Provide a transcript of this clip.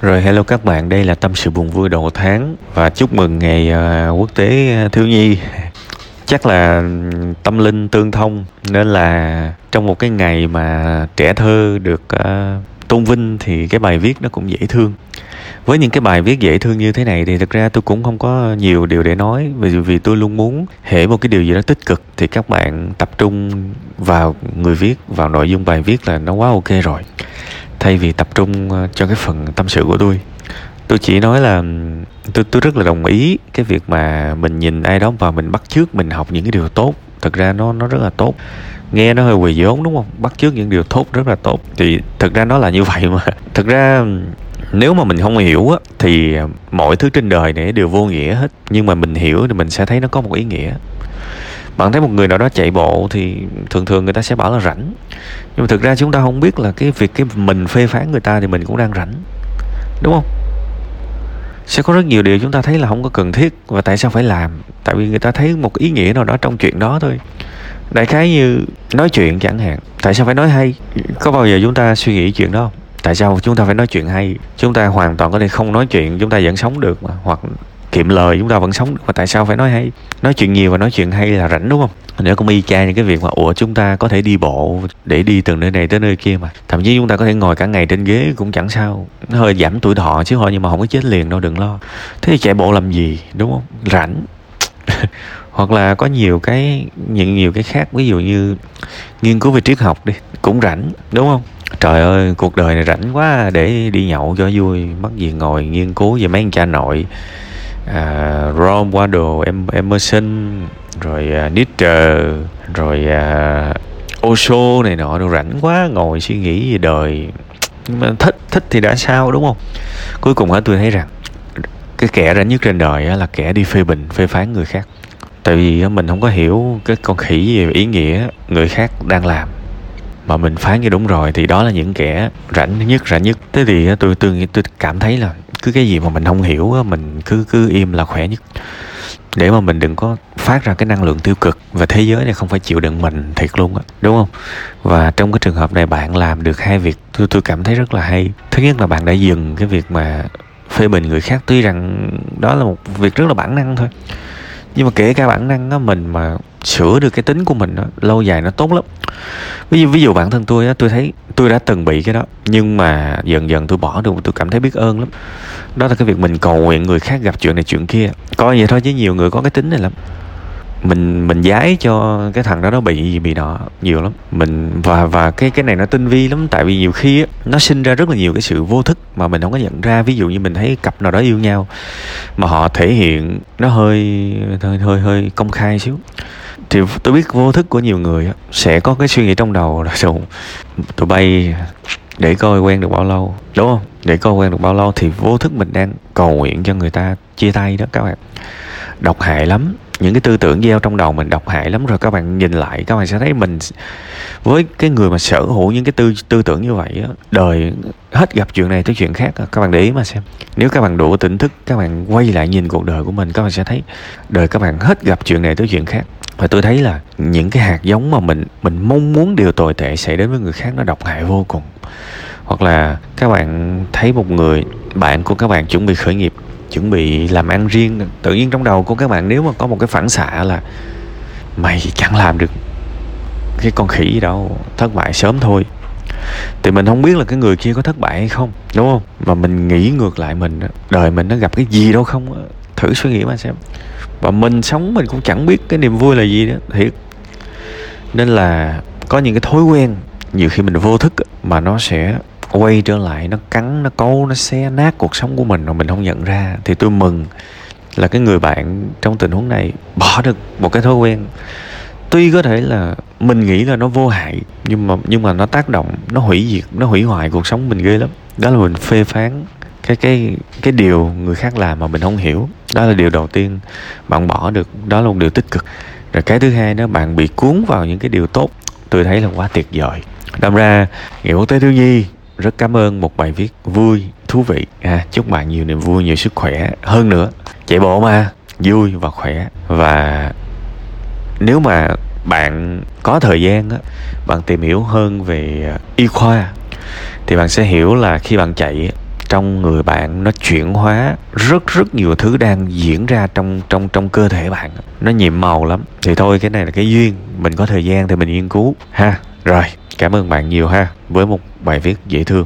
Rồi hello các bạn, đây là tâm sự buồn vui đầu tháng và chúc mừng ngày uh, quốc tế ờ, thiếu nhi. Chắc là tâm linh tương thông nên là trong một cái ngày mà trẻ thơ được uh, tôn vinh thì cái bài viết nó cũng dễ thương. Với những cái bài viết dễ thương như thế này thì thực ra tôi cũng không có nhiều điều để nói vì vì tôi luôn muốn hệ một cái điều gì đó tích cực thì các bạn tập trung vào người viết vào nội dung bài viết là nó quá ok rồi thay vì tập trung ờ, cho cái phần tâm sự của tôi. Tôi chỉ nói là tôi tôi rất là đồng ý cái việc mà mình nhìn ai đó và mình bắt chước mình học những cái điều tốt. Thực ra nó nó rất là tốt. Nghe nó hơi quỳ vốn đúng không? Bắt chước những điều tốt rất là tốt. Thì thực ra nó là như vậy mà. Thực ra nếu mà mình không hiểu á, thì mọi thứ trên đời này đều vô nghĩa hết. Nhưng mà mình hiểu thì mình sẽ thấy nó có một ý nghĩa bạn thấy một người nào đó chạy bộ thì thường thường người ta sẽ bảo là rảnh. Nhưng mà thực ra chúng ta không biết là cái việc cái mình phê phán người ta thì mình cũng đang rảnh. Đúng không? Sẽ có rất nhiều điều chúng ta thấy là không có cần thiết và tại sao phải làm? Tại vì người ta thấy một ý nghĩa nào đó trong chuyện đó thôi. Đại khái như nói chuyện chẳng hạn. Tại sao phải nói hay? Có bao giờ chúng ta suy nghĩ chuyện đó không? Tại sao chúng ta phải nói chuyện hay? Chúng ta hoàn toàn có thể không nói chuyện, chúng ta vẫn sống được mà. Hoặc kiệm lời, chúng ta vẫn sống được. Mà tại sao phải nói hay? Nói chuyện nhiều và nói chuyện hay là rảnh, đúng không? Nếu cũng y chang những cái việc mà, ủa, chúng ta có thể đi bộ để đi từ nơi này tới nơi kia mà. Thậm chí chúng ta có thể ngồi cả ngày trên ghế cũng chẳng sao. Nó hơi giảm tuổi thọ chứ thôi, nhưng mà không có chết liền đâu, đừng lo. Thế thì chạy bộ làm gì, đúng không? Rảnh. Hoặc là có nhiều cái, những nhiều cái khác, ví dụ như nghiên cứu về triết học đi, cũng rảnh, đúng không? Trời ơi, cuộc đời này rảnh quá, để đi nhậu cho vui, mất gì ngồi nghiên cứu về mấy anh cha nội à, Ron Waddle, em Emerson, rồi à, Nietzsche, rồi à, Osho này nọ đồ rảnh quá ngồi suy nghĩ về đời. Nhưng mà thích thích thì đã sao đúng không? Cuối cùng á tôi thấy rằng cái kẻ rảnh nhất trên đời là kẻ đi phê bình phê phán người khác. Tại vì mình không có hiểu cái con khỉ về ý nghĩa người khác đang làm. Mà mình phán như đúng rồi thì đó là những kẻ rảnh nhất rảnh nhất. Thế thì tôi tôi tôi cảm thấy là cứ cái gì mà mình không hiểu mình cứ cứ im là khỏe nhất. Để mà mình đừng có phát ra cái năng lượng tiêu cực và thế giới này không phải chịu đựng mình thiệt luôn á, đúng không? Và trong cái trường hợp này bạn làm được hai việc, tôi tôi cảm thấy rất là hay. Thứ nhất là bạn đã dừng cái việc mà phê bình người khác, tuy rằng đó là một việc rất là bản năng thôi. Nhưng mà kể cả bản năng á, mình mà sửa được cái tính của mình đó, lâu dài nó tốt lắm. Ví dụ ví dụ bản thân tôi á tôi thấy tôi đã từng bị cái đó nhưng mà dần dần tôi bỏ được tôi cảm thấy biết ơn lắm. Đó là cái việc mình cầu nguyện người khác gặp chuyện này chuyện kia. Coi vậy thôi chứ nhiều người có cái tính này lắm. Mình mình giái cho cái thằng đó nó bị gì bị nọ nhiều lắm. Mình và và cái cái này nó tinh vi lắm tại vì nhiều khi á, nó sinh ra rất là nhiều cái sự vô thức mà mình không có nhận ra. Ví dụ như mình thấy cặp nào đó yêu nhau mà họ thể hiện nó hơi hơi hơi hơi công khai xíu thì tôi biết vô thức của nhiều người sẽ có cái suy nghĩ trong đầu là dù tụi bay để coi quen được bao lâu, đúng không? Để coi quen được bao lâu thì vô thức mình đang cầu nguyện cho người ta chia tay đó các bạn. Độc hại lắm, những cái tư tưởng gieo trong đầu mình độc hại lắm rồi các bạn nhìn lại các bạn sẽ thấy mình với cái người mà sở hữu những cái tư tư tưởng như vậy á, đời hết gặp chuyện này tới chuyện khác các bạn để ý mà xem. Nếu các bạn đủ tỉnh thức, các bạn quay lại nhìn cuộc đời của mình, các bạn sẽ thấy đời các bạn hết gặp chuyện này tới chuyện khác và tôi thấy là những cái hạt giống mà mình mình mong muốn điều tồi tệ xảy đến với người khác nó độc hại vô cùng. Hoặc là các bạn thấy một người, bạn của các bạn chuẩn bị khởi nghiệp, chuẩn bị làm ăn riêng, tự nhiên trong đầu của các bạn nếu mà có một cái phản xạ là, mày chẳng làm được cái con khỉ gì đâu, thất bại sớm thôi. Thì mình không biết là cái người kia có thất bại hay không, đúng không? Mà mình nghĩ ngược lại mình đời mình nó gặp cái gì đâu không thử suy nghĩ mà xem. Và mình sống mình cũng chẳng biết cái niềm vui là gì đó thiệt. Nên là có những cái thói quen nhiều khi mình vô thức mà nó sẽ quay trở lại, nó cắn, nó câu nó xé nát cuộc sống của mình mà mình không nhận ra. Thì tôi mừng là cái người bạn trong tình huống này bỏ được một cái thói quen. Tuy có thể là mình nghĩ là nó vô hại, nhưng mà nhưng mà nó tác động, nó hủy diệt, nó hủy hoại cuộc sống mình ghê lắm. Đó là mình phê phán cái cái cái điều người khác làm mà mình không hiểu. Đó là điều đầu tiên bạn bỏ được đó là một điều tích cực. Rồi cái thứ hai đó bạn bị cuốn vào những cái điều tốt tôi thấy là quá tuyệt vời. Đâm ra ngày quốc tế thiếu nhi rất cảm ơn một bài viết vui thú vị. À, chúc bạn nhiều niềm vui nhiều sức khỏe. Hơn nữa chạy bộ mà vui và khỏe. Và nếu mà bạn có thời gian á bạn tìm hiểu hơn về y khoa thì bạn sẽ hiểu là khi bạn chạy trong người bạn nó chuyển hóa rất rất nhiều thứ đang diễn ra trong trong trong cơ thể bạn. Nó nhiệm màu lắm. Thì thôi, cái này là cái duyên. Mình có thời gian thì mình nghiên cứu. Ha, rồi. Cảm ơn bạn nhiều ha. Với một bài viết dễ thương.